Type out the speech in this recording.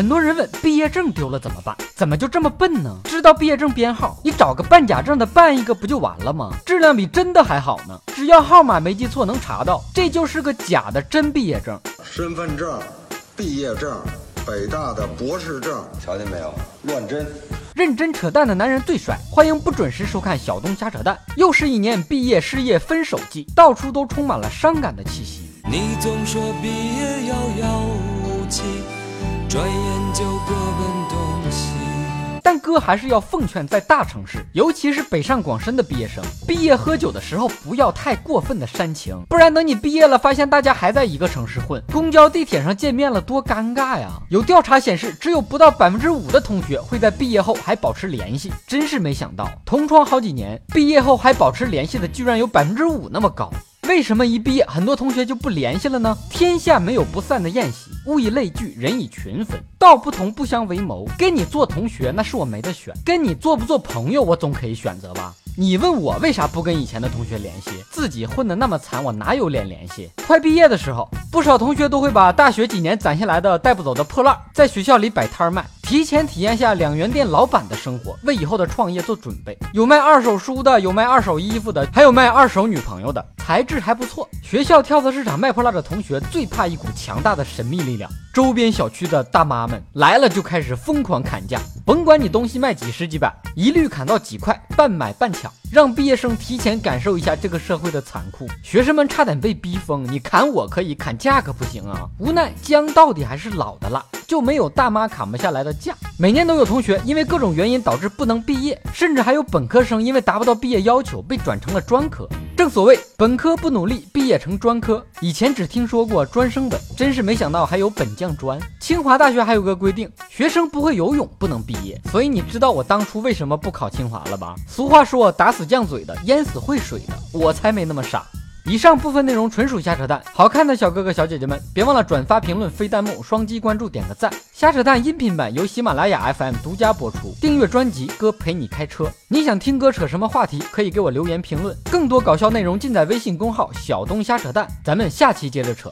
很多人问毕业证丢了怎么办？怎么就这么笨呢？知道毕业证编号，你找个办假证的办一个不就完了吗？质量比真的还好呢。只要号码没记错，能查到，这就是个假的真毕业证。身份证、毕业证、北大的博士证，瞧见没有？乱真。认真扯淡的男人最帅，欢迎不准时收看小东瞎扯淡。又是一年毕业、失业、分手季，到处都充满了伤感的气息。你总说毕业遥遥无期，转眼就各奔东西。但哥还是要奉劝在大城市，尤其是北上广深的毕业生，毕业喝酒的时候不要太过分的煽情，不然等你毕业了，发现大家还在一个城市混，公交、地铁上见面了，多尴尬呀！有调查显示，只有不到百分之五的同学会在毕业后还保持联系，真是没想到，同窗好几年，毕业后还保持联系的居然有百分之五那么高。为什么一毕业很多同学就不联系了呢？天下没有不散的宴席，物以类聚，人以群分，道不同不相为谋。跟你做同学那是我没得选，跟你做不做朋友我总可以选择吧。你问我为啥不跟以前的同学联系？自己混得那么惨，我哪有脸联系？快毕业的时候，不少同学都会把大学几年攒下来的带不走的破烂，在学校里摆摊卖。提前体验下两元店老板的生活，为以后的创业做准备。有卖二手书的，有卖二手衣服的，还有卖二手女朋友的，材质还不错。学校跳蚤市场卖破烂的同学最怕一股强大的神秘力量，周边小区的大妈们来了就开始疯狂砍价，甭管你东西卖几十几百，一律砍到几块，半买半抢，让毕业生提前感受一下这个社会的残酷。学生们差点被逼疯，你砍我可以，砍价可不行啊！无奈姜到底还是老的辣。就没有大妈砍不下来的价。每年都有同学因为各种原因导致不能毕业，甚至还有本科生因为达不到毕业要求被转成了专科。正所谓本科不努力，毕业成专科。以前只听说过专升本，真是没想到还有本降专。清华大学还有个规定，学生不会游泳不能毕业。所以你知道我当初为什么不考清华了吧？俗话说打死犟嘴的，淹死会水的，我才没那么傻。以上部分内容纯属瞎扯淡，好看的小哥哥小姐姐们，别忘了转发、评论、飞弹幕、双击关注、点个赞。瞎扯淡音频版由喜马拉雅 FM 独家播出，订阅专辑，哥陪你开车。你想听哥扯什么话题，可以给我留言评论。更多搞笑内容尽在微信公号小东瞎扯淡，咱们下期接着扯。